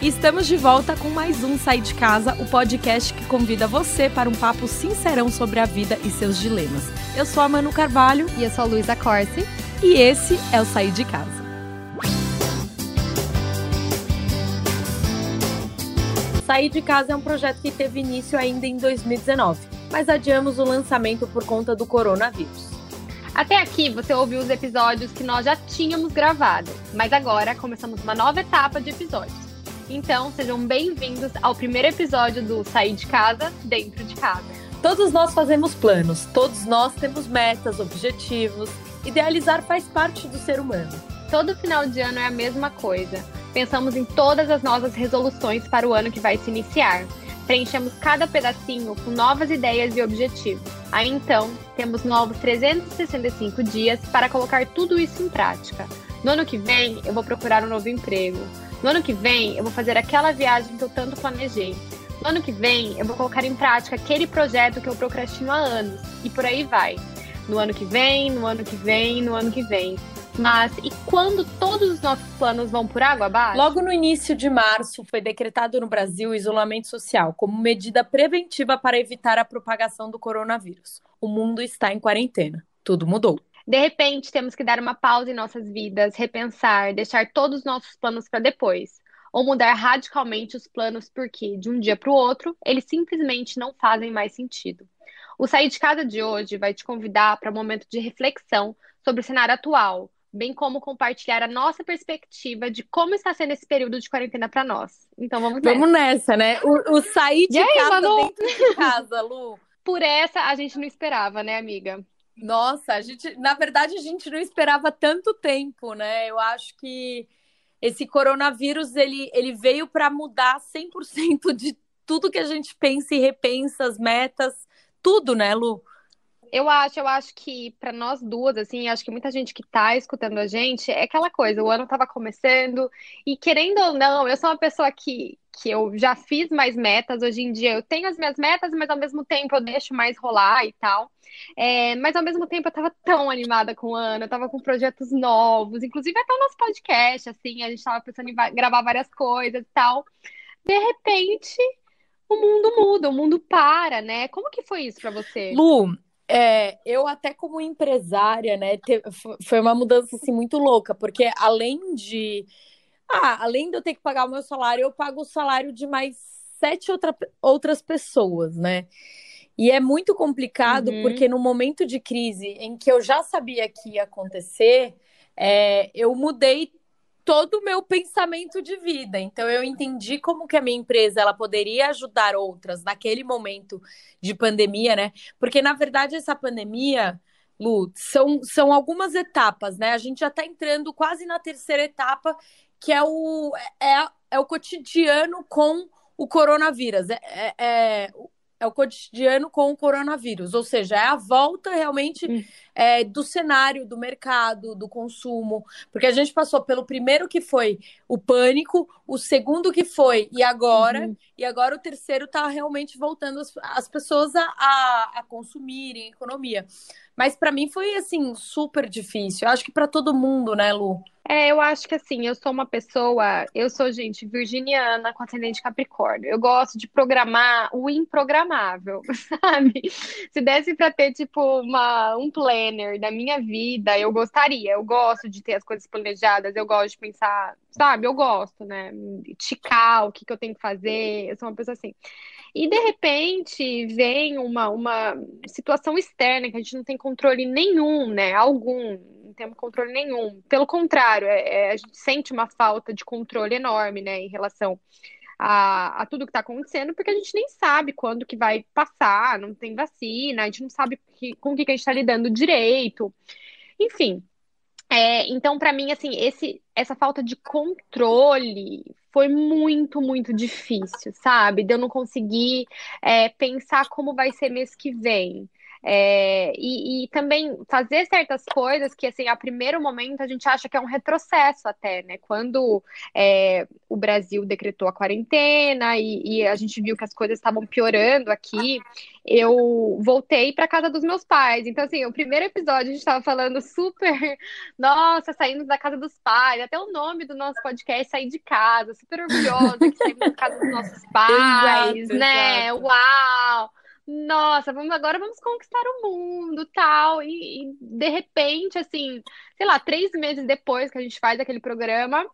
E estamos de volta com mais um Sair de Casa, o podcast que convida você para um papo sincerão sobre a vida e seus dilemas. Eu sou a Manu Carvalho. E eu sou a Luísa Corsi. E esse é o Sair de Casa. Sair de Casa é um projeto que teve início ainda em 2019, mas adiamos o lançamento por conta do coronavírus. Até aqui você ouviu os episódios que nós já tínhamos gravado, mas agora começamos uma nova etapa de episódios. Então, sejam bem-vindos ao primeiro episódio do Sair de Casa, Dentro de Casa. Todos nós fazemos planos, todos nós temos metas, objetivos. Idealizar faz parte do ser humano. Todo final de ano é a mesma coisa. Pensamos em todas as nossas resoluções para o ano que vai se iniciar. Preenchemos cada pedacinho com novas ideias e objetivos. Aí então, temos novos 365 dias para colocar tudo isso em prática. No ano que vem, eu vou procurar um novo emprego. No ano que vem, eu vou fazer aquela viagem que eu tanto planejei. No ano que vem, eu vou colocar em prática aquele projeto que eu procrastino há anos. E por aí vai. No ano que vem, no ano que vem, no ano que vem. Mas e quando todos os nossos planos vão por água abaixo? Logo no início de março, foi decretado no Brasil o isolamento social como medida preventiva para evitar a propagação do coronavírus. O mundo está em quarentena. Tudo mudou. De repente, temos que dar uma pausa em nossas vidas, repensar, deixar todos os nossos planos para depois. Ou mudar radicalmente os planos porque, de um dia para o outro, eles simplesmente não fazem mais sentido. O Sair de Casa de hoje vai te convidar para um momento de reflexão sobre o cenário atual, bem como compartilhar a nossa perspectiva de como está sendo esse período de quarentena para nós. Então vamos nessa. Vamos nessa, né? O, o sair de aí, casa Manu? dentro de casa, Lu. Por essa a gente não esperava, né, amiga? Nossa, a gente, na verdade, a gente não esperava tanto tempo, né? Eu acho que esse coronavírus ele, ele veio para mudar 100% de tudo que a gente pensa e repensa, as metas, tudo, né, Lu? Eu acho, eu acho que para nós duas, assim, acho que muita gente que tá escutando a gente, é aquela coisa, o ano tava começando, e querendo ou não, eu sou uma pessoa que, que eu já fiz mais metas, hoje em dia eu tenho as minhas metas, mas ao mesmo tempo eu deixo mais rolar e tal. É, mas ao mesmo tempo eu tava tão animada com o ano, eu tava com projetos novos, inclusive até o nosso podcast, assim, a gente tava pensando em gravar várias coisas e tal. De repente, o mundo muda, o mundo para, né? Como que foi isso para você? Lu, é, eu até como empresária, né, te, foi uma mudança assim muito louca, porque além de ah, além de eu ter que pagar o meu salário, eu pago o salário de mais sete outra, outras pessoas, né? E é muito complicado uhum. porque no momento de crise em que eu já sabia que ia acontecer, é, eu mudei todo o meu pensamento de vida. Então eu entendi como que a minha empresa ela poderia ajudar outras naquele momento de pandemia, né? Porque na verdade essa pandemia, Lu, são, são algumas etapas, né? A gente já está entrando quase na terceira etapa, que é o, é, é o cotidiano com o coronavírus. É, é, é é o cotidiano com o coronavírus, ou seja, é a volta realmente hum. é, do cenário, do mercado, do consumo, porque a gente passou pelo primeiro que foi o pânico, o segundo que foi e agora, uhum. e agora o terceiro está realmente voltando as, as pessoas a, a, a consumirem economia. Mas para mim foi assim super difícil. Eu acho que para todo mundo, né, Lu? É, eu acho que assim, eu sou uma pessoa, eu sou, gente, virginiana com ascendente Capricórnio. Eu gosto de programar o improgramável, sabe? Se desse para ter, tipo, uma, um planner da minha vida, eu gostaria. Eu gosto de ter as coisas planejadas, eu gosto de pensar, sabe? Eu gosto, né? Ticar o que, que eu tenho que fazer. Eu sou uma pessoa assim. E de repente vem uma, uma situação externa que a gente não tem controle nenhum, né? Algum, não temos controle nenhum. Pelo contrário, é, é, a gente sente uma falta de controle enorme, né, em relação a, a tudo que está acontecendo, porque a gente nem sabe quando que vai passar, não tem vacina, a gente não sabe que, com o que, que a gente está lidando direito. Enfim, é, então, para mim, assim, esse, essa falta de controle foi muito, muito difícil, sabe? De eu não conseguir é, pensar como vai ser mês que vem. É, e, e, também fazer certas coisas que, assim, a primeiro momento a gente acha que é um retrocesso até, né? Quando é, o Brasil decretou a quarentena e, e, a gente viu que as coisas estavam piorando aqui, eu voltei para casa dos meus pais. Então, assim, o primeiro episódio a gente estava falando super, nossa, saindo da casa dos pais, até o nome do nosso podcast, Sair de Casa, super orgulhosa que saímos da casa dos nossos pais, exato, né? Exato. Uau! Nossa, vamos agora vamos conquistar o mundo, tal. E, e, de repente, assim, sei lá, três meses depois que a gente faz aquele programa,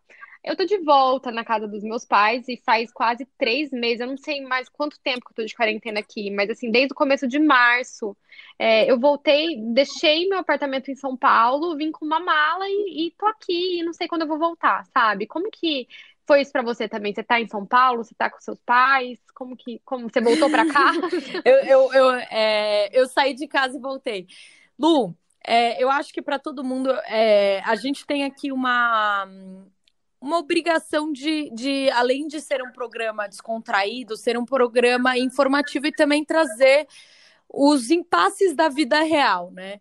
eu tô de volta na casa dos meus pais e faz quase três meses, eu não sei mais quanto tempo que eu tô de quarentena aqui, mas assim, desde o começo de março, é, eu voltei, deixei meu apartamento em São Paulo, vim com uma mala e, e tô aqui e não sei quando eu vou voltar, sabe? Como que foi isso para você também? Você tá em São Paulo? Você tá com seus pais? Como que como você voltou para cá? eu, eu, eu, é, eu saí de casa e voltei. Lu, é, eu acho que para todo mundo é, a gente tem aqui uma uma obrigação de, de, além de ser um programa descontraído, ser um programa informativo e também trazer os impasses da vida real, né?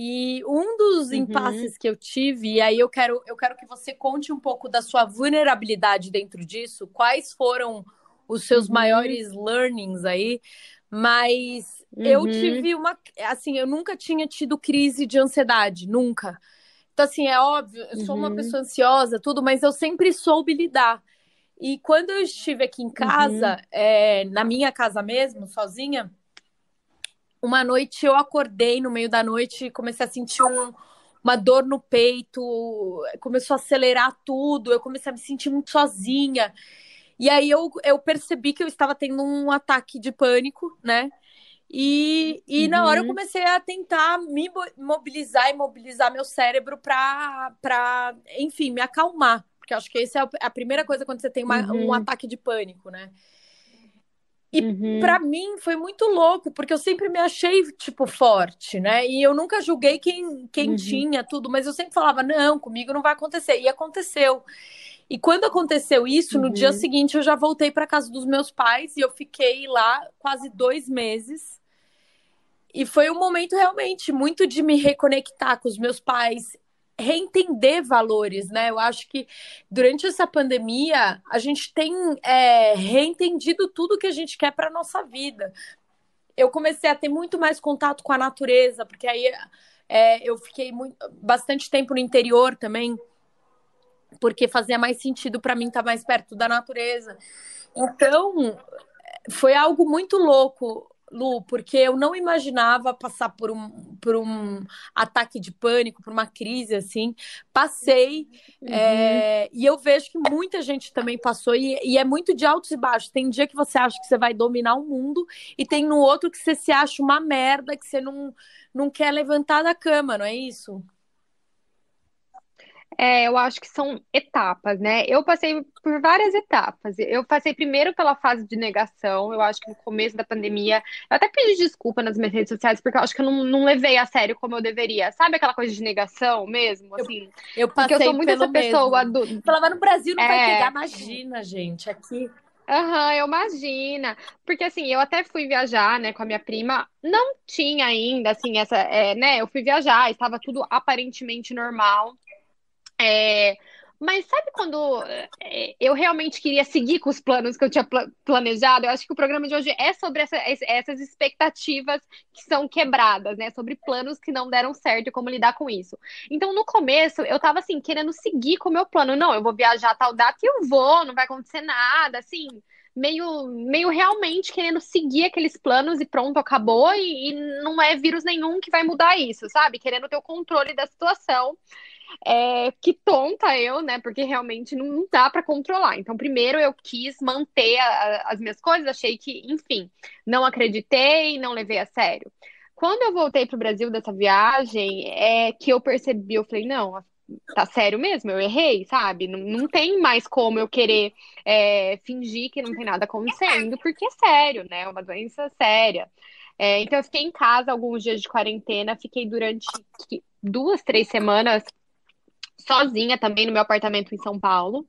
E um dos uhum. impasses que eu tive, e aí eu quero, eu quero que você conte um pouco da sua vulnerabilidade dentro disso, quais foram os seus uhum. maiores learnings aí, mas uhum. eu tive uma, assim, eu nunca tinha tido crise de ansiedade, nunca. Então, assim, é óbvio, eu sou uma uhum. pessoa ansiosa, tudo, mas eu sempre soube lidar. E quando eu estive aqui em casa, uhum. é, na minha casa mesmo, sozinha, uma noite eu acordei no meio da noite e comecei a sentir um, uma dor no peito, começou a acelerar tudo, eu comecei a me sentir muito sozinha. E aí eu, eu percebi que eu estava tendo um ataque de pânico, né? E, e uhum. na hora eu uhum. comecei a tentar me mobilizar e mobilizar meu cérebro para, enfim, me acalmar. Porque acho que essa é a primeira coisa quando você tem uma, uhum. um ataque de pânico, né? E uhum. para mim foi muito louco, porque eu sempre me achei, tipo, forte, né? E eu nunca julguei quem, quem uhum. tinha tudo, mas eu sempre falava, não, comigo não vai acontecer. E aconteceu. E quando aconteceu isso, uhum. no dia uhum. seguinte eu já voltei para casa dos meus pais e eu fiquei lá quase dois meses. E foi um momento realmente muito de me reconectar com os meus pais reentender valores, né? Eu acho que durante essa pandemia a gente tem é, reentendido tudo que a gente quer para nossa vida. Eu comecei a ter muito mais contato com a natureza, porque aí é, eu fiquei muito, bastante tempo no interior também, porque fazia mais sentido para mim estar mais perto da natureza. Então, foi algo muito louco Lu, porque eu não imaginava passar por um, por um ataque de pânico, por uma crise assim. Passei, uhum. é, e eu vejo que muita gente também passou, e, e, é muito de altos e baixos. Tem dia que você acha que você vai dominar o mundo, e tem no outro que você se acha uma merda, que você não, não quer levantar da cama, não é isso? É, eu acho que são etapas, né? Eu passei por várias etapas. Eu passei primeiro pela fase de negação. Eu acho que no começo da pandemia, eu até pedi desculpa nas minhas redes sociais, porque eu acho que eu não, não levei a sério como eu deveria. Sabe aquela coisa de negação mesmo? Assim, eu, eu passei porque eu sou muito essa pessoa do. Falava no Brasil não é... vai pegar, imagina, gente, aqui. Aham, uhum, eu imagina. Porque assim, eu até fui viajar, né, com a minha prima. Não tinha ainda, assim, essa, é, né? Eu fui viajar, estava tudo aparentemente normal. É, mas sabe quando é, eu realmente queria seguir com os planos que eu tinha planejado? Eu acho que o programa de hoje é sobre essa, essas expectativas que são quebradas, né? Sobre planos que não deram certo e como lidar com isso. Então, no começo, eu tava assim, querendo seguir com o meu plano. Não, eu vou viajar tal data e eu vou, não vai acontecer nada, assim meio, meio realmente querendo seguir aqueles planos e pronto, acabou, e, e, não é vírus nenhum que vai mudar isso, sabe? Querendo ter o controle da situação. É, que tonta eu, né? Porque realmente não dá para controlar. Então, primeiro eu quis manter a, as minhas coisas, achei que, enfim, não acreditei, não levei a sério. Quando eu voltei para o Brasil dessa viagem, é que eu percebi, eu falei, não, tá sério mesmo, eu errei, sabe? Não, não tem mais como eu querer é, fingir que não tem nada acontecendo, porque é sério, né? É uma doença séria. É, então eu fiquei em casa alguns dias de quarentena, fiquei durante duas, três semanas sozinha também no meu apartamento em São Paulo.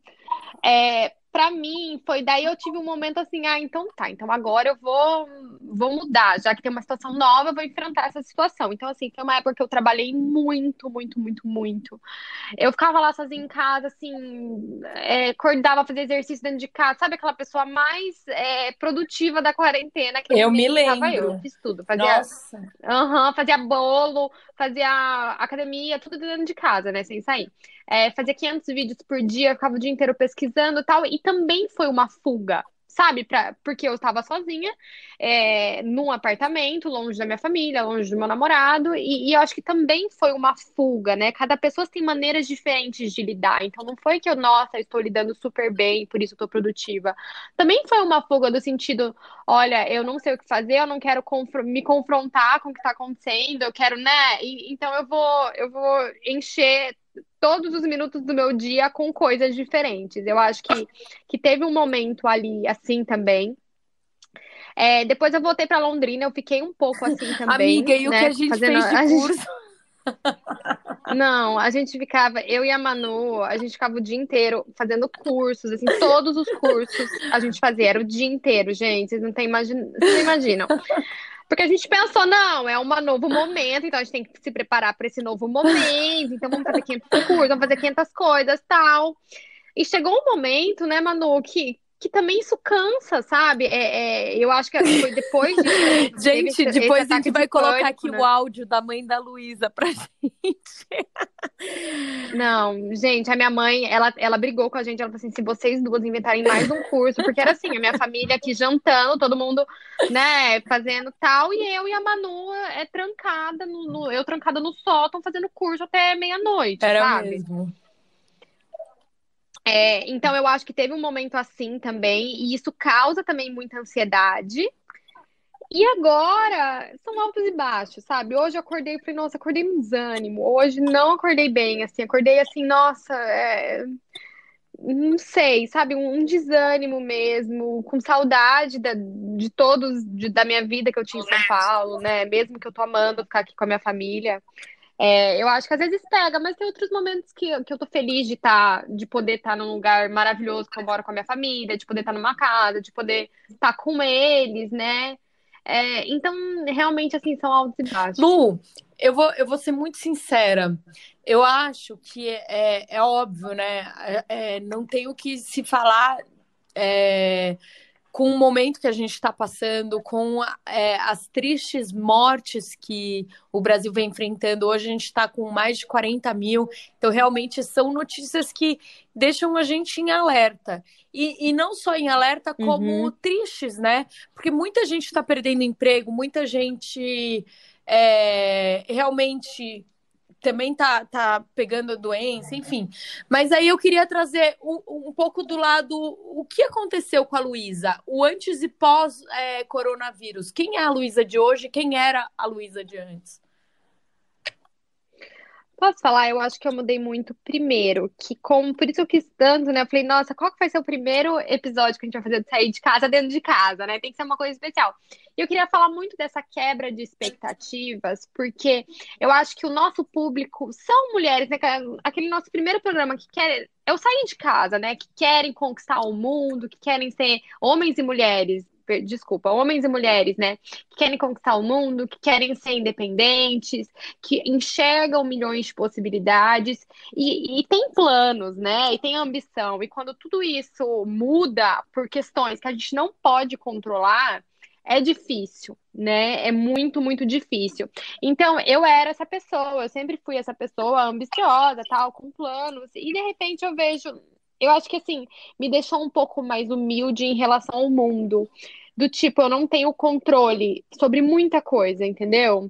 É, para mim foi daí eu tive um momento assim, ah, então tá, então agora eu vou vou mudar, já que tem uma situação nova, eu vou enfrentar essa situação. Então assim, foi uma época que eu trabalhei muito, muito, muito, muito. Eu ficava lá sozinha em casa, assim, é, acordava, fazia exercício dentro de casa, sabe aquela pessoa mais é, produtiva da quarentena que eu me lembro. Eu fiz tudo, fazia, Nossa. Uhum, fazia bolo, fazia academia, tudo dentro de casa, né, sem sair é, fazia 500 vídeos por dia, ficava o dia inteiro pesquisando e tal, e também foi uma fuga, sabe? Pra, porque eu estava sozinha, é, num apartamento, longe da minha família, longe do meu namorado, e, e, eu acho que também foi uma fuga, né? Cada pessoa tem maneiras diferentes de lidar, então não foi que eu, nossa, estou lidando super bem, por isso estou produtiva. Também foi uma fuga do sentido, olha, eu não sei o que fazer, eu não quero me confrontar com o que está acontecendo, eu quero, né? E, então eu vou, eu vou encher todos os minutos do meu dia com coisas diferentes. Eu acho que, que teve um momento ali assim também. É, depois eu voltei para Londrina, eu fiquei um pouco assim também. Amiga, e o né, que a gente fazendo... fez de curso? Não, a gente ficava, eu e a Manu, a gente ficava o dia inteiro fazendo cursos, assim, todos os cursos a gente fazia, era o dia inteiro, gente, vocês não, tem imagina, vocês não imaginam. Porque a gente pensou, não, é um novo momento, então a gente tem que se preparar para esse novo momento. Então vamos fazer 500 cursos, vamos fazer 500 coisas, tal. E chegou um momento, né, Manu, que, que também isso cansa, sabe? É, é, eu acho que foi depois de. gente, esse, depois esse a gente vai colocar pânico, aqui né? o áudio da mãe da Luísa pra gente. Não, gente, a minha mãe, ela, ela brigou com a gente. Ela falou assim: se vocês duas inventarem mais um curso, porque era assim, a minha família aqui jantando, todo mundo, né, fazendo tal, e eu e a Manu é trancada, no, no eu trancada no sótão, fazendo curso até meia-noite. Sabe? mesmo. É, então eu acho que teve um momento assim também, e isso causa também muita ansiedade. E agora são altos e baixos, sabe? Hoje eu acordei e falei, nossa, acordei um desânimo. Hoje não acordei bem, assim, acordei assim, nossa, é... não sei, sabe? Um, um, desânimo mesmo, com saudade da, de todos de, da minha vida que eu tinha em São Paulo, né? Mesmo que eu tô amando ficar aqui com a minha família. É, eu acho que às vezes pega, mas tem outros momentos que, que eu tô feliz de estar, tá, de poder estar tá num lugar maravilhoso que eu moro com a minha família, de poder estar tá numa casa, de poder estar tá com eles, né? É, então, realmente, assim, são altos e baixos. Lu, eu vou, eu vou ser muito sincera. Eu acho que é, é, é óbvio, né? É, é não tem o que se falar com o momento que a gente está passando, com é, as tristes mortes que o Brasil vem enfrentando. Hoje a gente está com mais de 40 mil, então realmente são notícias que deixam a gente em alerta. E, e não só em alerta, como uhum. tristes, né? Porque muita gente está perdendo emprego, muita gente é, realmente também tá, tá pegando a doença, enfim. Mas aí eu queria trazer um, um pouco do lado o que aconteceu com a Luísa, o antes e pós é, coronavírus. Quem é a Luísa de hoje? Quem era a Luísa de antes? Posso falar? Eu acho que eu mudei muito primeiro, que como, por isso eu quis tanto, né? Eu falei, nossa, qual que vai ser o primeiro episódio que a gente vai fazer de sair de casa dentro de casa, né? Tem que ser uma coisa especial. E eu queria falar muito dessa quebra de expectativas, porque eu acho que o nosso público são mulheres, né? Aquele nosso primeiro programa que quer é o sair de casa, né? Que querem conquistar o mundo, que querem ser homens e mulheres desculpa, homens e mulheres, né, que querem conquistar o mundo, que querem ser independentes, que enxergam milhões de possibilidades e, e tem planos, né, e tem ambição. E quando tudo isso muda por questões que a gente não pode controlar, é difícil, né? É muito, muito difícil. Então, eu era essa pessoa, eu sempre fui essa pessoa ambiciosa, tal, com planos, e de repente eu vejo, eu acho que assim, me deixou um pouco mais humilde em relação ao mundo. Do tipo, eu não tenho controle sobre muita coisa, entendeu?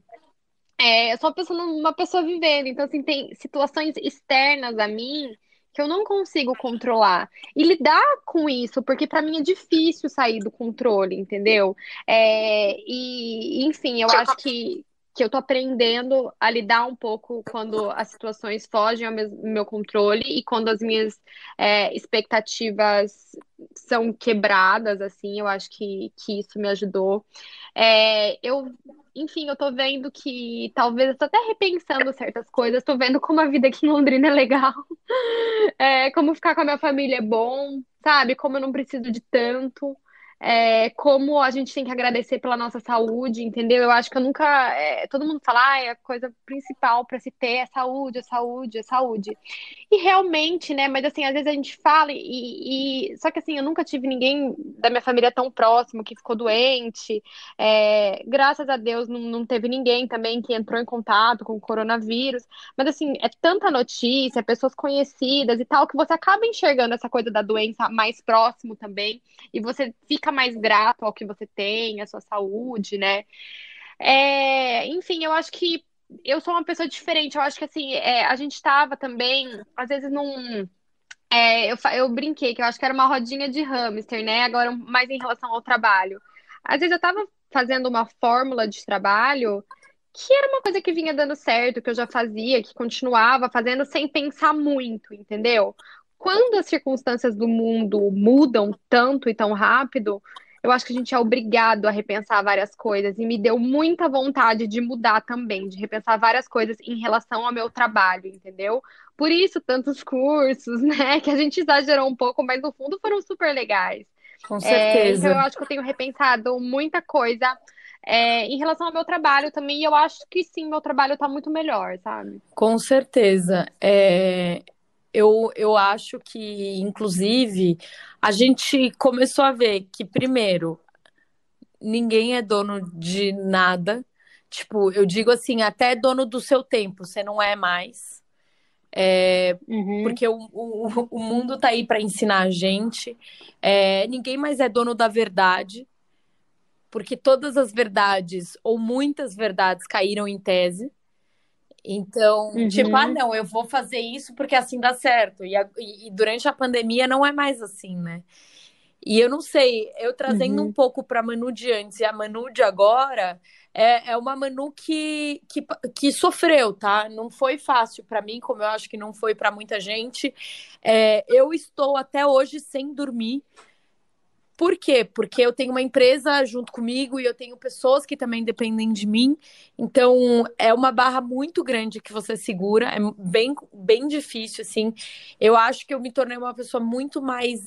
É, eu sou uma uma pessoa vivendo, então assim, tem situações externas a mim que eu não consigo controlar. E lidar com isso, porque para mim é difícil sair do controle, entendeu? É, e, enfim, eu acho que, que eu tô aprendendo a lidar um pouco quando as situações fogem ao meu, controle e quando as minhas é, expectativas são quebradas, assim, eu acho que, que isso me ajudou. É, eu, enfim, eu tô vendo que talvez eu tô até repensando certas coisas, tô vendo como a vida aqui em Londrina é legal, é, como ficar com a minha família é bom, sabe? Como eu não preciso de tanto é, como a gente tem que agradecer pela nossa saúde, entendeu? Eu acho que eu nunca. É, todo mundo fala, ah, a coisa principal para se ter é saúde, é saúde, é saúde. E realmente, né? Mas assim, às vezes a gente fala e, e... Só que assim, eu nunca tive ninguém da minha família tão próximo que ficou doente. É, graças a Deus não, não teve ninguém também que entrou em contato com o coronavírus. Mas assim, é tanta notícia, pessoas conhecidas e tal, que você acaba enxergando essa coisa da doença mais próximo também. E você fica fica mais grato ao que você tem, à sua saúde, né? É, enfim, eu acho que eu sou uma pessoa diferente. Eu acho que assim, é, a gente estava também, às vezes, num. É, eu, eu brinquei que eu acho que era uma rodinha de hamster, né? Agora, mais em relação ao trabalho. Às vezes eu estava fazendo uma fórmula de trabalho que era uma coisa que vinha dando certo, que eu já fazia, que continuava fazendo sem pensar muito, entendeu? Quando as circunstâncias do mundo mudam tanto e tão rápido, eu acho que a gente é obrigado a repensar várias coisas e me deu muita vontade de mudar também, de repensar várias coisas em relação ao meu trabalho, entendeu? Por isso, tantos cursos, né? Que a gente exagerou um pouco, mas no fundo foram super legais. Com certeza. É, então, eu acho que eu tenho repensado muita coisa é, em relação ao meu trabalho também, eu acho que sim, meu trabalho está muito melhor, sabe? Com certeza. É, eu, eu acho que, inclusive, a gente começou a ver que, primeiro, ninguém é dono de nada. Tipo, eu digo assim, até dono do seu tempo, você não é mais. É, uhum. Porque o, o, o mundo tá aí para ensinar a gente. É, ninguém mais é dono da verdade, porque todas as verdades, ou muitas verdades, caíram em tese. Então, uhum. tipo, ah, não, eu vou fazer isso porque assim dá certo. E, a, e, durante a pandemia não é mais assim, né? E eu não sei, eu trazendo uhum. um pouco para Manu de antes e a Manu de agora, é, é uma Manu que, que, que sofreu, tá? Não foi fácil para mim, como eu acho que não foi para muita gente. É, eu estou até hoje sem dormir por quê? Porque eu tenho uma empresa junto comigo e eu tenho pessoas que também dependem de mim. Então, é uma barra muito grande que você segura, é bem, bem difícil, assim. Eu acho que eu me tornei uma pessoa muito mais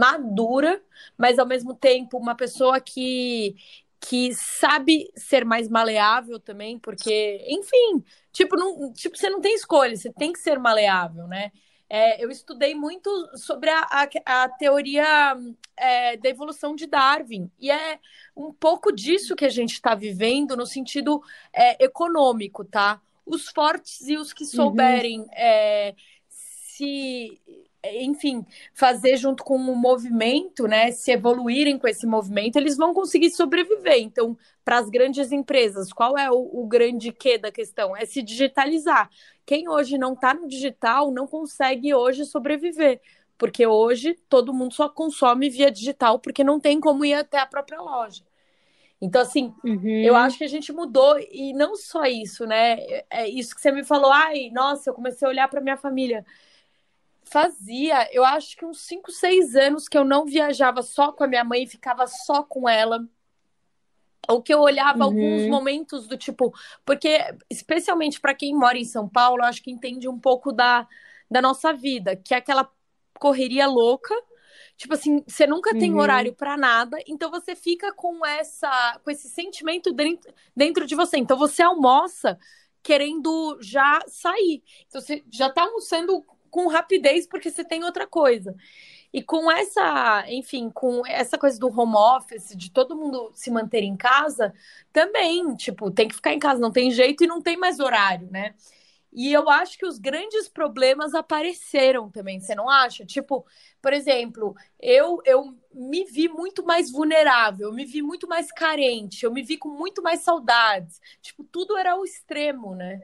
madura, mas ao mesmo tempo uma pessoa que, que sabe ser mais maleável também, porque, enfim, tipo, não, tipo, você não tem escolha, você tem que ser maleável, né? É, eu estudei muito sobre a, a, a teoria é, da evolução de Darwin, e é um pouco disso que a gente está vivendo no sentido é, econômico, tá? Os fortes e os que souberem uhum. Se enfim, fazer junto com o movimento, né, se evoluírem com esse movimento, eles vão conseguir sobreviver. Então, para as grandes empresas, qual é o, o grande quê da questão? É se digitalizar. Quem hoje não está no digital não consegue hoje sobreviver, porque hoje todo mundo só consome via digital, porque não tem como ir até a própria loja. Então, assim, uhum. eu acho que a gente mudou, e não só isso, né? É isso que você me falou, ai, nossa, eu comecei a olhar para minha família fazia, eu acho que uns 5, 6 anos que eu não viajava só com a minha mãe, ficava só com ela. Ou que eu olhava uhum. alguns momentos do tipo, porque especialmente para quem mora em São Paulo, eu acho que entende um pouco da, da nossa vida, que é aquela correria louca. Tipo assim, você nunca tem uhum. horário para nada, então você fica com essa com esse sentimento dentro, dentro de você. Então você almoça querendo já sair. Então você já tá almoçando com rapidez porque você tem outra coisa. E com essa, enfim, com essa coisa do home office, de todo mundo se manter em casa, também, tipo, tem que ficar em casa, não tem jeito e não tem mais horário, né? E eu acho que os grandes problemas apareceram também, você não acha? Tipo, por exemplo, eu, eu me vi muito mais vulnerável, eu me vi muito mais carente, eu me vi com muito mais saudades. Tipo, tudo era o extremo, né?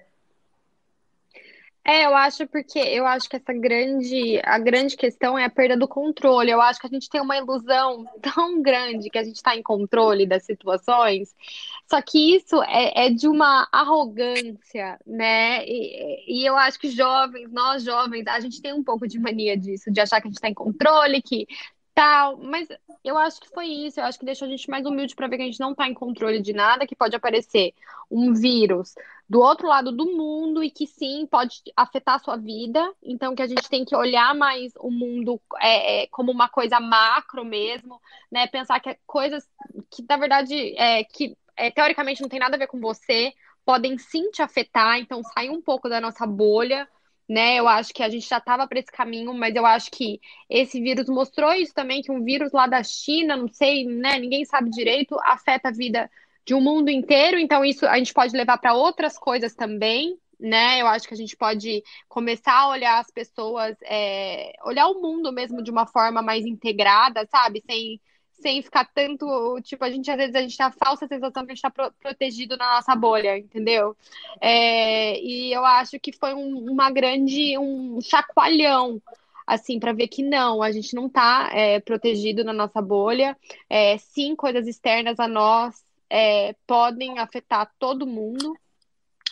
É, eu acho porque eu acho que essa grande, a grande questão é a perda do controle. Eu acho que a gente tem uma ilusão tão grande que a gente está em controle das situações, só que isso é, é de uma arrogância, né? E, e, eu acho que jovens, nós jovens, a gente tem um pouco de mania disso, de achar que a gente está em controle, que tal. Mas eu acho que foi isso. Eu acho que deixou a gente mais humilde para ver que a gente não está em controle de nada, que pode aparecer um vírus do outro lado do mundo e que sim pode afetar a sua vida. Então que a gente tem que olhar mais o mundo é, é, como uma coisa macro mesmo, né? Pensar que é coisas que na verdade é, que é, teoricamente não tem nada a ver com você podem sim te afetar. Então sair um pouco da nossa bolha né? Eu acho que a gente já estava para esse caminho, mas eu acho que esse vírus mostrou isso também, que um vírus lá da China, não sei, né? Ninguém sabe direito, afeta a vida de um mundo inteiro. Então isso a gente pode levar para outras coisas também, né? Eu acho que a gente pode começar a olhar as pessoas, é, olhar o mundo mesmo de uma forma mais integrada, sabe? Sem sem ficar tanto, tipo, a gente às vezes a gente tem a falsa sensação que a gente está pro, protegido na nossa bolha, entendeu? É, e eu acho que foi um, uma grande, um chacoalhão, assim, para ver que não, a gente não está é, protegido na nossa bolha. É, sim, coisas externas a nós é, podem afetar todo mundo,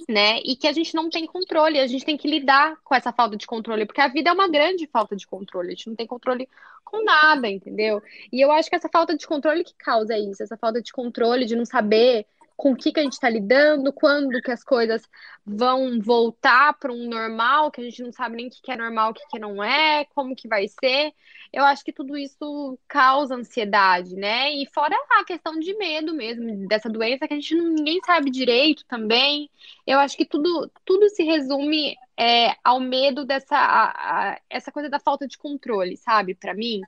né? E que a gente não tem controle, a gente tem que lidar com essa falta de controle, porque a vida é uma grande falta de controle, a gente não tem controle com nada, entendeu? E eu acho que essa falta de controle que causa isso, essa falta de controle, de não saber com o que, que a gente está lidando, quando que as coisas vão voltar para um normal, que a gente não sabe nem o que, que é normal, o que, que não é, como que vai ser. Eu acho que tudo isso causa ansiedade, né? E fora a questão de medo mesmo dessa doença, que a gente não, ninguém sabe direito também. Eu acho que tudo, tudo se resume é, ao medo dessa a, a, essa coisa da falta de controle, sabe? Para mim.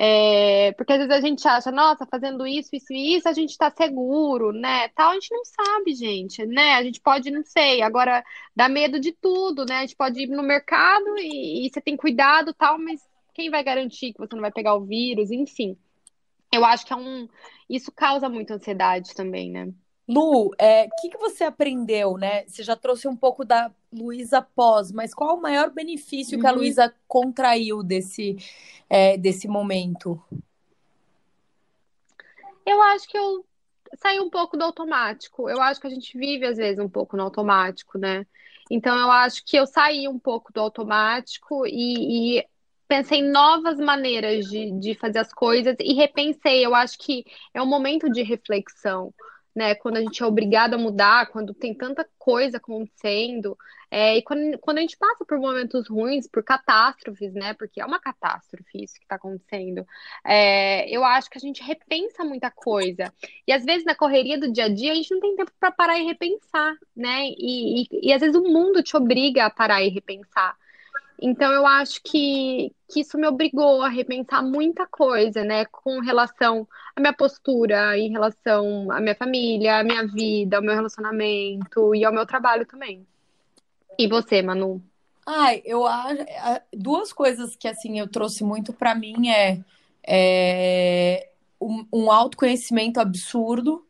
É, porque às vezes a gente acha, nossa, fazendo isso, isso e isso, a gente está seguro, né? Tal, a gente não sabe, gente, né? A gente pode, não sei, agora dá medo de tudo, né? A gente pode ir no mercado e, e você tem cuidado, tal, mas quem vai garantir que você não vai pegar o vírus? Enfim. Eu acho que é um. Isso causa muita ansiedade também, né? Lu, o é, que, que você aprendeu, né? Você já trouxe um pouco da Luísa pós, mas qual o maior benefício uhum. que a uhum. Luísa contraiu desse, é, desse momento? Eu acho que eu saí um pouco do automático. Eu acho que a gente vive, às vezes, um pouco no automático, né? Então, eu acho que eu saí um pouco do automático e, e pensei em novas maneiras de, de fazer as coisas e repensei. Eu acho que é um momento de reflexão né? Quando a gente é obrigado a mudar, quando tem tanta coisa acontecendo, é, e quando, quando a gente passa por momentos ruins, por catástrofes, né? Porque é uma catástrofe isso que está acontecendo. É, eu acho que a gente repensa muita coisa. E às vezes na correria do dia a dia a gente não tem tempo para parar e repensar, né? E, e, e às vezes o mundo te obriga a parar e repensar. Então, eu acho que, que isso me obrigou a repensar muita coisa, né, com relação à minha postura, em relação à minha família, à minha vida, ao meu relacionamento e ao meu trabalho também. E você, Manu? Ai, eu acho duas coisas que assim eu trouxe muito para mim é, é um, um, autoconhecimento absurdo,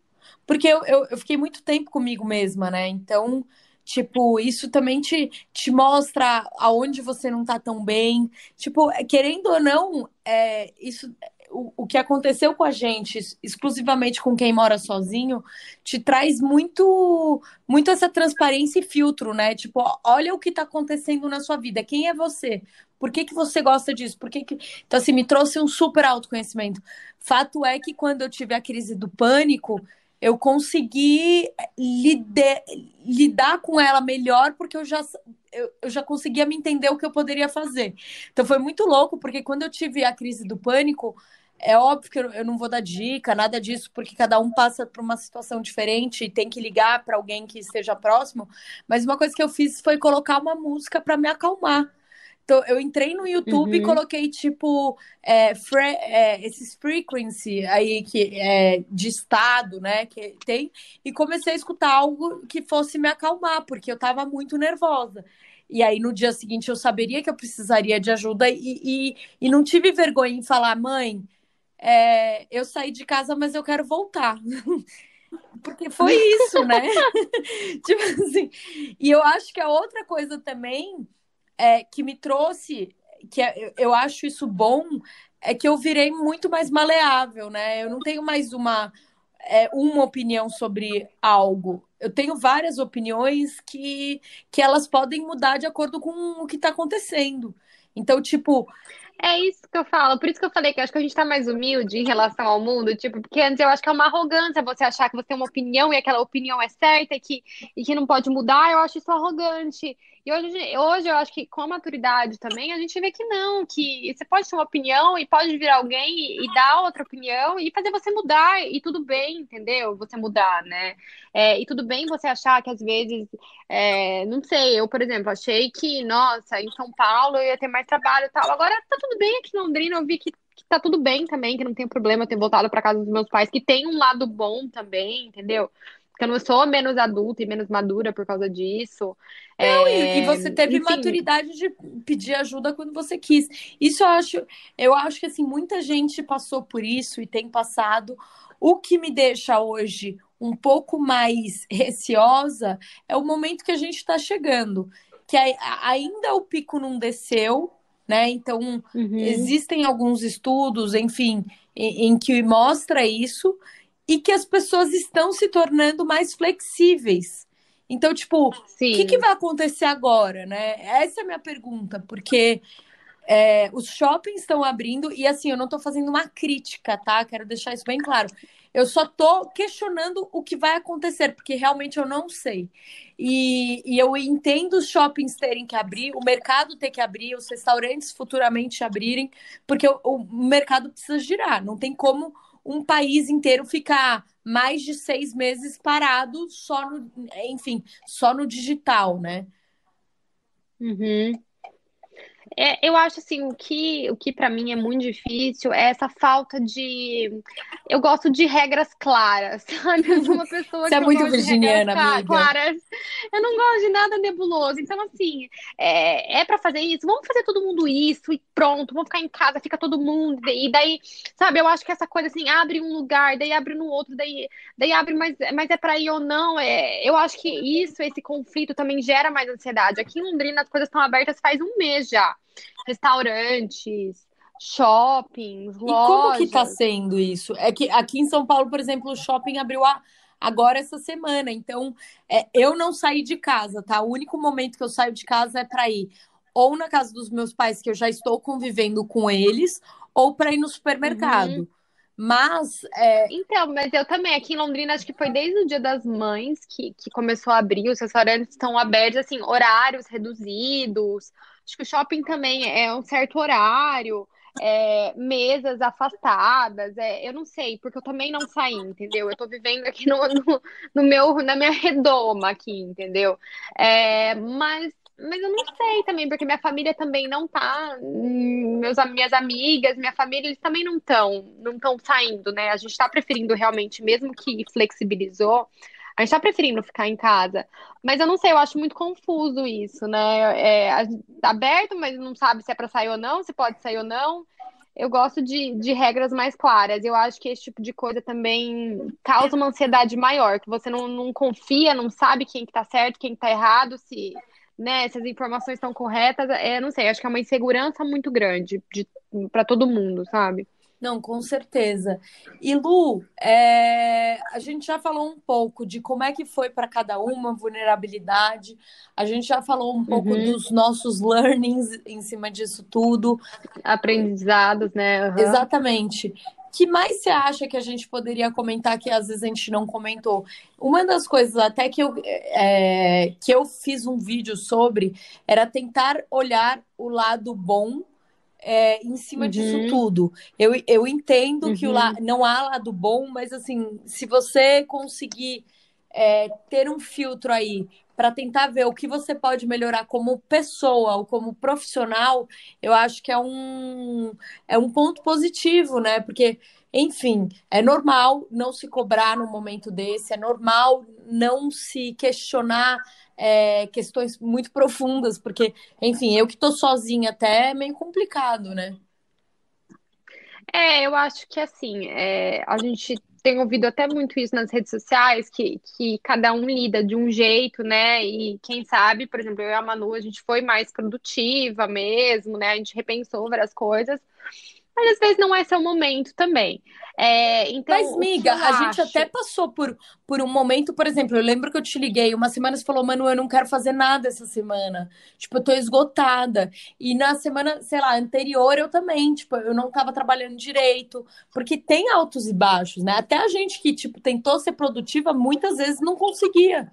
porque eu, eu, eu fiquei muito tempo comigo mesma, né? Então Tipo, isso também te, te mostra aonde você não tá tão bem. Tipo, querendo ou não, é, isso, o, o que aconteceu com a gente, exclusivamente com quem mora sozinho, te traz muito, muito essa transparência e filtro, né? Tipo, olha o que tá acontecendo na sua vida. Quem é você? Por que, que você gosta disso? Por que, que... Então, assim, me trouxe um super autoconhecimento. Fato é que quando eu tive a crise do pânico, eu consegui lide, lidar com ela melhor porque eu já, eu, eu, já conseguia me entender o que eu poderia fazer. Então foi muito louco, porque quando eu tive a crise do pânico, é óbvio que eu, eu não vou dar dica, nada disso, porque cada um passa por uma situação diferente e tem que ligar para alguém que esteja próximo. Mas uma coisa que eu fiz foi colocar uma música para me acalmar. Então, eu entrei no YouTube uhum. e coloquei, tipo, é, fre é, esses frequency aí que é de estado, né? Que tem, e comecei a escutar algo que fosse me acalmar, porque eu tava muito nervosa. E aí, no dia seguinte, eu saberia que eu precisaria de ajuda e, e, e não tive vergonha em falar, mãe, é, eu saí de casa, mas eu quero voltar. Porque foi isso, né? tipo assim. E eu acho que a outra coisa também é, que me trouxe, que é, eu acho isso bom, é que eu virei muito mais maleável, né? Eu não tenho mais uma, é, uma opinião sobre algo. Eu tenho várias opiniões que, que elas podem mudar de acordo com o que está acontecendo. Então, tipo, É isso que eu falo. Por isso que eu falei que eu acho que a gente tá mais humilde em relação ao mundo, tipo, porque antes eu acho que é uma arrogância você achar que você tem uma opinião e aquela opinião é certa e que, e que não pode mudar. Eu acho isso arrogante. E hoje, hoje eu acho que com a maturidade também, a gente vê que não, que você pode ter uma opinião e pode vir alguém e, e dar outra opinião e fazer você mudar, e tudo bem, entendeu? Você mudar, né? É, e tudo bem você achar que às vezes, é, não sei, eu, por exemplo, achei que, nossa, em São Paulo eu ia ter mais trabalho e tal. Agora tá tudo bem aqui em Londrina, eu vi que que tá tudo bem também, que não tem problema ter voltado para casa dos meus pais, que tem um lado bom também, entendeu? que eu não sou menos adulta e menos madura por causa disso. Não, é... e, você teve Enfim. maturidade de pedir ajuda quando você quis. Isso eu acho, eu acho que assim, muita gente passou por isso e tem passado. O que me deixa hoje um pouco mais receosa é o momento que a gente está chegando. Que ainda o pico não desceu, né? Então, uhum. existem alguns estudos, enfim, em, em que mostra isso e que as pessoas estão se tornando mais flexíveis. Então, tipo, o que, que, vai acontecer agora, né? Essa é a minha pergunta, porque é, os shoppings estão abrindo, e assim, eu não estou fazendo uma crítica, tá? Quero deixar isso bem claro. Eu só estou questionando o que vai acontecer, porque realmente eu não sei. E, e, eu entendo os shoppings terem que abrir, o mercado ter que abrir, os restaurantes futuramente abrirem, porque o, o mercado precisa girar. Não tem como um país inteiro ficar mais de seis meses parado só no, enfim, só no digital, né? Uhum. É, eu acho assim, o que, o que para mim é muito difícil é essa falta de. Eu gosto de regras claras, sabe? Eu sou uma pessoa Você é muito virginiana, amiga. claras. Eu não gosto de nada nebuloso. Então, assim, é, é para fazer isso, vamos fazer todo mundo isso e pronto, vamos ficar em casa, fica todo mundo. E daí, sabe, eu acho que essa coisa assim, abre um lugar, daí abre no outro, daí, daí abre, mas, mas é para ir ou não. É, eu acho que isso, esse conflito também gera mais ansiedade. Aqui em Londrina as coisas estão abertas faz um mês já restaurantes, shoppings, lojas. E como que tá sendo isso? É que aqui em São Paulo, por exemplo, o shopping abriu a, agora essa semana. Então, é, eu não saí de casa, tá? O único momento que eu saio de casa é para ir ou na casa dos meus pais, que eu já estou convivendo com eles, ou para ir no supermercado. Uhum. Mas. É... Então, mas eu também, aqui em Londrina, acho que foi desde o Dia das Mães que, que começou a abrir, os restaurantes estão abertos, assim, horários reduzidos. Acho que o shopping também é um certo horário, é, mesas afastadas, é, eu não sei, porque eu também não saí, entendeu? Eu tô vivendo aqui no, no, no meu, na minha redoma aqui, entendeu? É, mas mas eu não sei também, porque minha família também não tá. Meus, minhas amigas, minha família, eles também não estão não estão saindo, né? A gente tá preferindo realmente, mesmo que flexibilizou, a gente tá preferindo ficar em casa. Mas eu não sei, eu acho muito confuso isso, né? É, tá aberto, mas não sabe se é para sair ou não, se pode sair ou não. Eu gosto de, de regras mais claras. Eu acho que esse tipo de coisa também causa uma ansiedade maior, que você não, não confia, não sabe quem que tá certo, quem que tá errado, se, né, se as informações estão corretas. É, não sei, acho que é uma insegurança muito grande para todo mundo, sabe? Não, com certeza. E Lu, é... a gente já falou um pouco de como é que foi para cada uma vulnerabilidade. A gente já falou um pouco uhum. dos nossos learnings em cima disso tudo. Aprendizados, né? Uhum. Exatamente. Que mais você acha que a gente poderia comentar que às vezes a gente não comentou? Uma das coisas até que eu, é... que eu fiz um vídeo sobre era tentar olhar o lado bom é, em cima uhum. disso tudo. Eu, eu entendo uhum. que o la, uhum. não há lado bom, mas assim, se você conseguir é, ter um filtro aí para tentar ver o que você pode melhorar como pessoa ou como profissional, eu acho que é um, é um ponto positivo, né? Porque, enfim, é normal não se cobrar no momento desse, é normal não se questionar é, questões muito profundas, porque, enfim, eu que estou sozinha até é meio complicado, né? É, eu acho que assim, é, a gente tem ouvido até muito isso nas redes sociais, que, que cada um lida de um jeito, né? E quem sabe, por exemplo, eu e a Manu, a gente foi mais produtiva mesmo, né? A gente repensou várias coisas. Mas às vezes não é seu momento também. É, então, Mas, miga, a gente até passou por, por um momento, por exemplo, eu lembro que eu te liguei uma semana e falou, mano, eu não quero fazer nada essa semana. Tipo, eu tô esgotada. E na semana, sei lá, anterior eu também, tipo, eu não tava trabalhando direito. Porque tem altos e baixos, né? Até a gente que, tipo, tentou ser produtiva, muitas vezes não conseguia.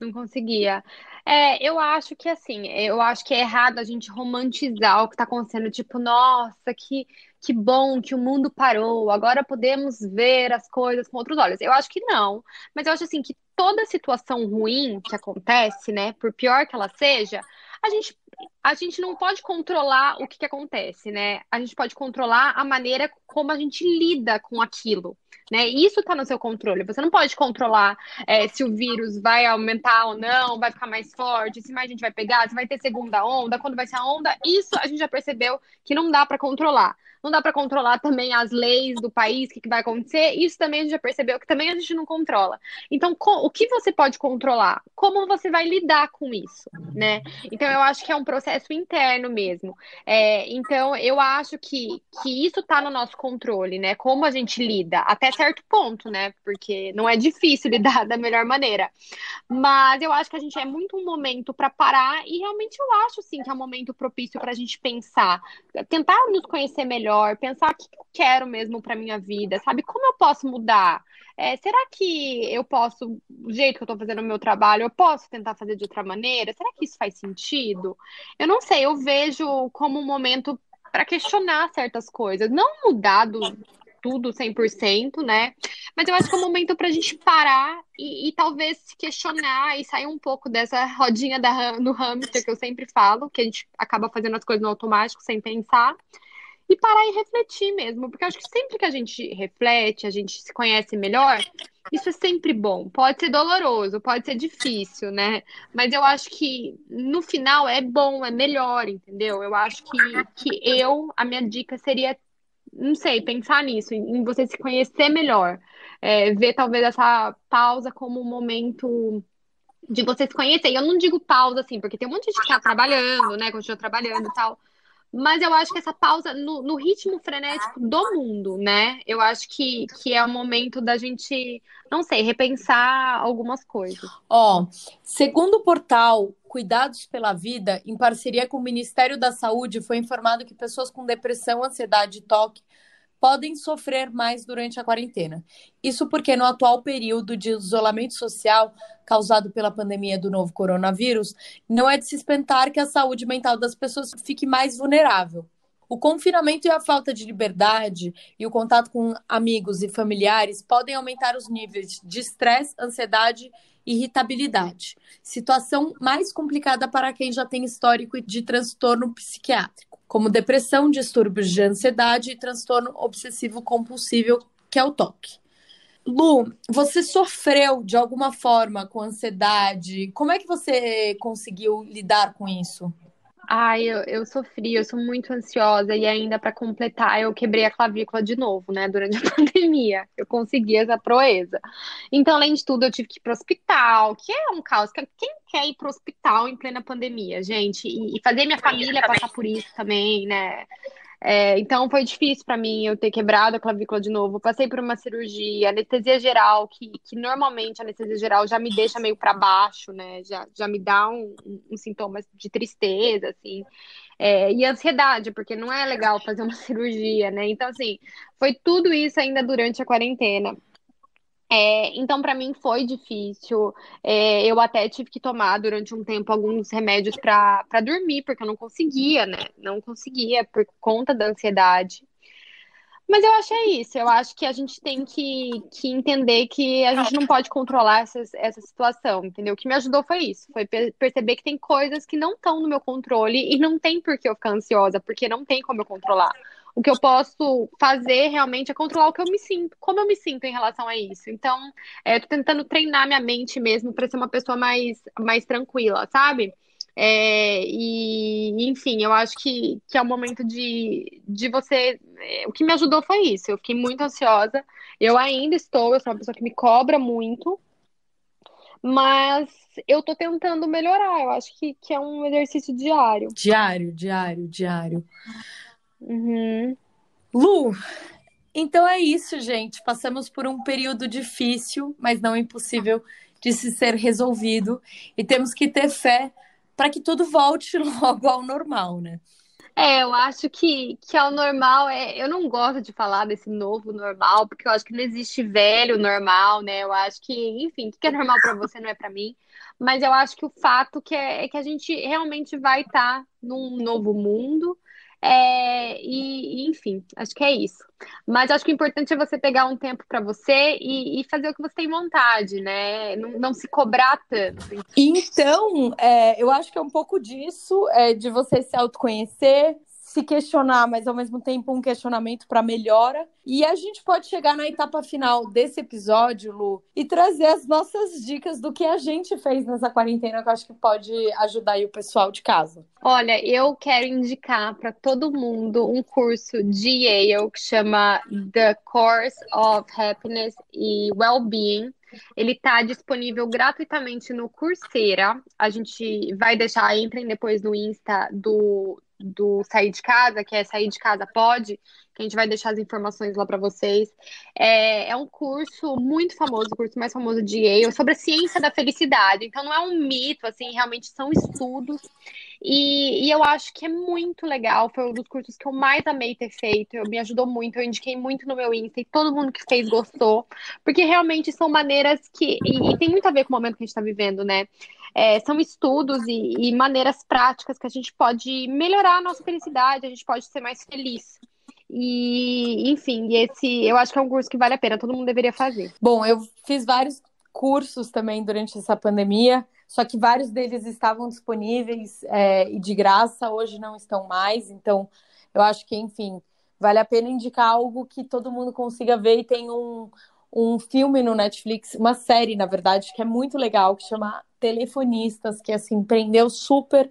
Não conseguia. É, eu acho que assim, eu acho que é errado a gente romantizar o que está acontecendo, tipo, nossa, que, que bom que o mundo parou, agora podemos ver as coisas com outros olhos. Eu acho que não, mas eu acho assim que toda situação ruim que acontece, né, por pior que ela seja, a gente, a gente não pode controlar o que, que acontece, né? A gente pode controlar a maneira como a gente lida com aquilo. Né? Isso está no seu controle. Você não pode controlar é, se o vírus vai aumentar ou não, vai ficar mais forte, se mais gente vai pegar, se vai ter segunda onda, quando vai ser a onda. Isso a gente já percebeu que não dá para controlar. Não dá para controlar também as leis do país, o que, que, vai acontecer. Isso também a gente já percebeu que também a gente não controla. Então, o que você pode controlar? Como você vai lidar com isso, né? Então, eu acho que é um processo interno mesmo. É, então, eu acho que, que isso está no nosso controle, né? Como a gente lida, até certo ponto, né? Porque não é difícil lidar da melhor maneira. Mas eu acho que a gente é muito um momento para parar e realmente eu acho, sim, que é um momento propício para a gente pensar, tentar nos conhecer melhor melhor, pensar o que eu quero mesmo para minha vida, sabe? Como eu posso mudar? É, será que eu posso, o jeito que eu estou fazendo o meu trabalho, eu posso tentar fazer de outra maneira? Será que isso faz sentido? Eu não sei, eu vejo como um momento para questionar certas coisas, não mudar do, tudo 100%, né? Mas eu acho que é um momento para a gente parar e, e, talvez se questionar e sair um pouco dessa rodinha da, no hamster que eu sempre falo, que a gente acaba fazendo as coisas no automático sem pensar e parar e refletir mesmo, porque acho que sempre que a gente reflete, a gente se conhece melhor, isso é sempre bom. Pode ser doloroso, pode ser difícil, né? Mas eu acho que no final é bom, é melhor, entendeu? Eu acho que, que eu, a minha dica seria, não sei, pensar nisso, em você se conhecer melhor. É, ver talvez essa pausa como um momento de você se conhecer. E eu não digo pausa assim, porque tem um monte de gente que tá trabalhando, né? Continua trabalhando e tal. Mas eu acho que essa pausa no, no, ritmo frenético do mundo, né? Eu acho que, que é o momento da gente, não sei, repensar algumas coisas. Ó, segundo o portal Cuidados pela Vida, em parceria com o Ministério da Saúde, foi informado que pessoas com depressão, ansiedade e toque podem sofrer mais durante a quarentena. Isso porque, no atual período de isolamento social causado pela pandemia do novo coronavírus, não é de se espantar que a saúde mental das pessoas fique mais vulnerável. O confinamento e a falta de liberdade e o contato com amigos e familiares podem aumentar os níveis de estresse, ansiedade e irritabilidade. Situação mais complicada para quem já tem histórico de transtorno psiquiátrico como depressão, distúrbios de ansiedade e transtorno obsessivo compulsivo, que é o TOC. Lu, você sofreu de alguma forma com ansiedade? Como é que você conseguiu lidar com isso? Ai, eu, eu sofri, eu sou muito ansiosa e ainda para completar, eu quebrei a clavícula de novo, né, durante a pandemia. Eu consegui essa proeza. Então, além de tudo, eu tive que ir pro hospital, que é um caos. Quem quer ir pro hospital em plena pandemia, gente? E, e fazer minha família passar por isso também, né? É, então foi difícil para mim eu ter quebrado a clavícula de novo. Passei por uma cirurgia, anestesia geral, que, que normalmente a anestesia geral já me deixa meio para baixo, né? Já, já me dá um, um, sintoma de tristeza, assim. É, e ansiedade, porque não é legal fazer uma cirurgia, né? Então, assim, foi tudo isso ainda durante a quarentena. É, então, para mim foi difícil. É, eu até tive que tomar durante um tempo alguns remédios para dormir, porque eu não conseguia, né? Não conseguia por conta da ansiedade. Mas eu acho é isso. Eu acho que a gente tem que, que entender que a gente não pode controlar essa, essa situação, entendeu? O que me ajudou foi isso. Foi perceber que tem coisas que não estão no meu controle e não tem por que eu ficar ansiosa, porque não tem como eu controlar o que eu posso fazer realmente é controlar o que eu me sinto, como eu me sinto em relação a isso. Então, é, tô tentando treinar minha mente mesmo para ser uma pessoa mais, mais tranquila, sabe? É, e, enfim, eu acho que, que é o momento de, de você. É, o que me ajudou foi isso. Eu fiquei muito ansiosa. Eu ainda estou, eu sou uma pessoa que me cobra muito, mas eu tô tentando melhorar. Eu acho que, que é um exercício diário. Diário, diário, diário. Uhum. Lu, então é isso, gente. Passamos por um período difícil, mas não impossível de se ser resolvido. E temos que ter fé para que tudo volte logo ao normal, né? É, eu acho que, que é o normal. É, eu não gosto de falar desse novo normal, porque eu acho que não existe velho normal, né? Eu acho que, enfim, o que é normal para você não é para mim. Mas eu acho que o fato que é, é que a gente realmente vai estar tá num novo mundo. É, e, enfim, acho que é isso. Mas acho que o importante é você pegar um tempo para você e, e, fazer o que você tem vontade, né? Não, não se cobrar tanto. Então, é, eu acho que é um pouco disso, é, de você se autoconhecer, se questionar, mas ao mesmo tempo um questionamento para melhora. E a gente pode chegar na etapa final desse episódio, Lu, e trazer as nossas dicas do que a gente fez nessa quarentena, que eu acho que pode ajudar aí o pessoal de casa. Olha, eu quero indicar para todo mundo um curso de Yale que chama The Course of Happiness e Wellbeing. Ele está disponível gratuitamente no Coursera. A gente vai deixar, entrem depois no Insta do, do Sair de Casa, que é Sair de Casa Pode, que a gente vai deixar as informações lá para vocês. É, é, um curso muito famoso, o curso mais famoso de Yale, sobre a ciência da felicidade. Então, não é um mito, assim, realmente são estudos. E, e, eu acho que é muito legal. Foi um dos cursos que eu mais amei ter feito. Eu, me ajudou muito, eu indiquei muito no meu Insta e todo mundo que fez gostou. Porque realmente são maneiras que. E, e tem muito a ver com o momento que a gente está vivendo, né? É, são estudos e, e, maneiras práticas que a gente pode melhorar a nossa felicidade, a gente pode ser mais feliz. E, enfim, esse eu acho que é um curso que vale a pena, todo mundo deveria fazer. Bom, eu fiz vários cursos também durante essa pandemia, só que vários deles estavam disponíveis é, e de graça, hoje não estão mais, então eu acho que, enfim, vale a pena indicar algo que todo mundo consiga ver e tem um, um filme no Netflix, uma série, na verdade, que é muito legal, que chama telefonistas, que assim prendeu super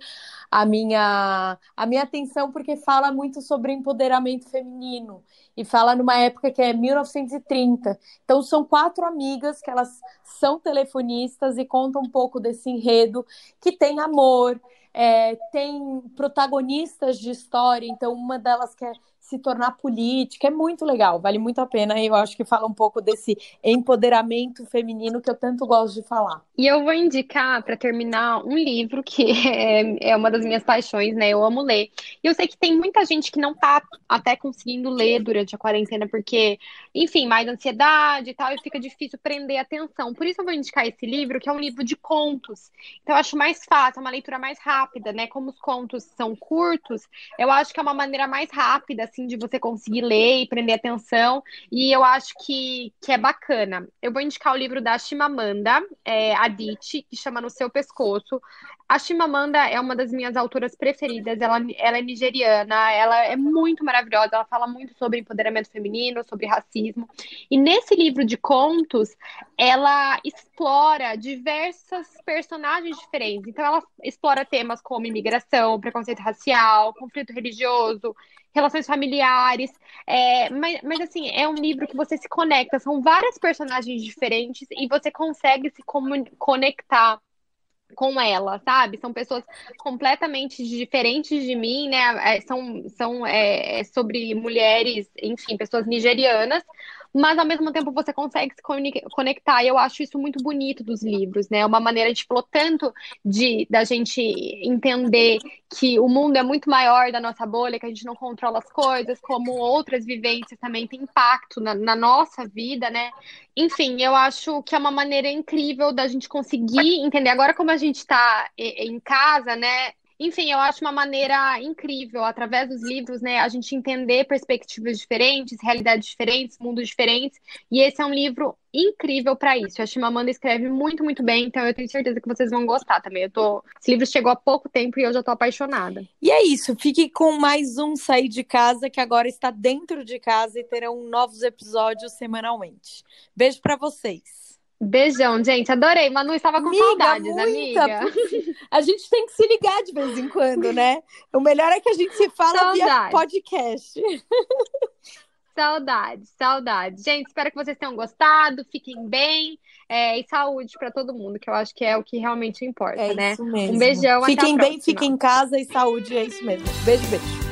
a minha a minha atenção porque fala muito sobre empoderamento feminino e fala numa época que é 1930. Então são quatro amigas que elas são telefonistas e contam um pouco desse enredo que tem amor, é, tem protagonistas de história. Então uma delas quer se tornar política. É muito legal, vale muito a pena. E eu acho que fala um pouco desse empoderamento feminino que eu tanto gosto de falar. E eu vou indicar, para terminar, um livro que é, é, uma das minhas paixões, né? Eu amo ler. E eu sei que tem muita gente que não tá até conseguindo ler durante a quarentena, porque, enfim, mais ansiedade e tal, e fica difícil prender atenção. Por isso eu vou indicar esse livro, que é um livro de contos. Então eu acho mais fácil, é uma leitura mais rápida, né? Como os contos são curtos, eu acho que é uma maneira mais rápida, assim, de você conseguir ler e prender atenção. E eu acho que, que é bacana. Eu vou indicar o livro da Chimamanda é, Adichie, que chama No Seu Pescoço. A Chimamanda é uma das minhas autoras preferidas. Ela, ela é nigeriana, ela é muito maravilhosa. Ela fala muito sobre empoderamento feminino, sobre racismo. E nesse livro de contos, ela explora diversas personagens diferentes. Então, ela explora temas como imigração, preconceito racial, conflito religioso, relações familiares. É, mas, mas, assim, é um livro que você se conecta, são várias personagens diferentes e você consegue se conectar com ela, sabe? São pessoas completamente diferentes de mim, né? É, são são é, sobre mulheres, enfim, pessoas nigerianas, mas ao mesmo tempo você consegue se conectar. E eu acho isso muito bonito dos livros, né? É uma maneira, gente falou tanto de da gente entender que o mundo é muito maior da nossa bolha, que a gente não controla as coisas, como outras vivências também têm impacto na, na nossa vida, né? Enfim, eu acho que é uma maneira incrível da gente conseguir entender. Agora, como a gente está em casa, né? Enfim, eu acho uma maneira incrível, através dos livros, né, a gente entender perspectivas diferentes, realidades diferentes, mundos diferentes. E esse é um livro incrível para isso. A Chimamanda escreve muito, muito bem, então eu tenho certeza que vocês vão gostar também. Eu tô... Esse livro chegou há pouco tempo e eu já tô apaixonada. E é isso, fique com mais um Sair de Casa, que agora está dentro de casa e terão novos episódios semanalmente. Beijo para vocês. Beijão, gente. Adorei. Manu estava com amiga, saudades, muita. amiga. A gente tem que se ligar de vez em quando, né? O melhor é que a gente se fala saudades. via podcast. Saudades, saudades. Gente, espero que vocês tenham gostado. Fiquem bem. É, e saúde para todo mundo, que eu acho que é o que realmente importa, é né? Isso mesmo. Um beijão. Fiquem bem, fiquem em casa e saúde. É isso mesmo. Beijo, beijo.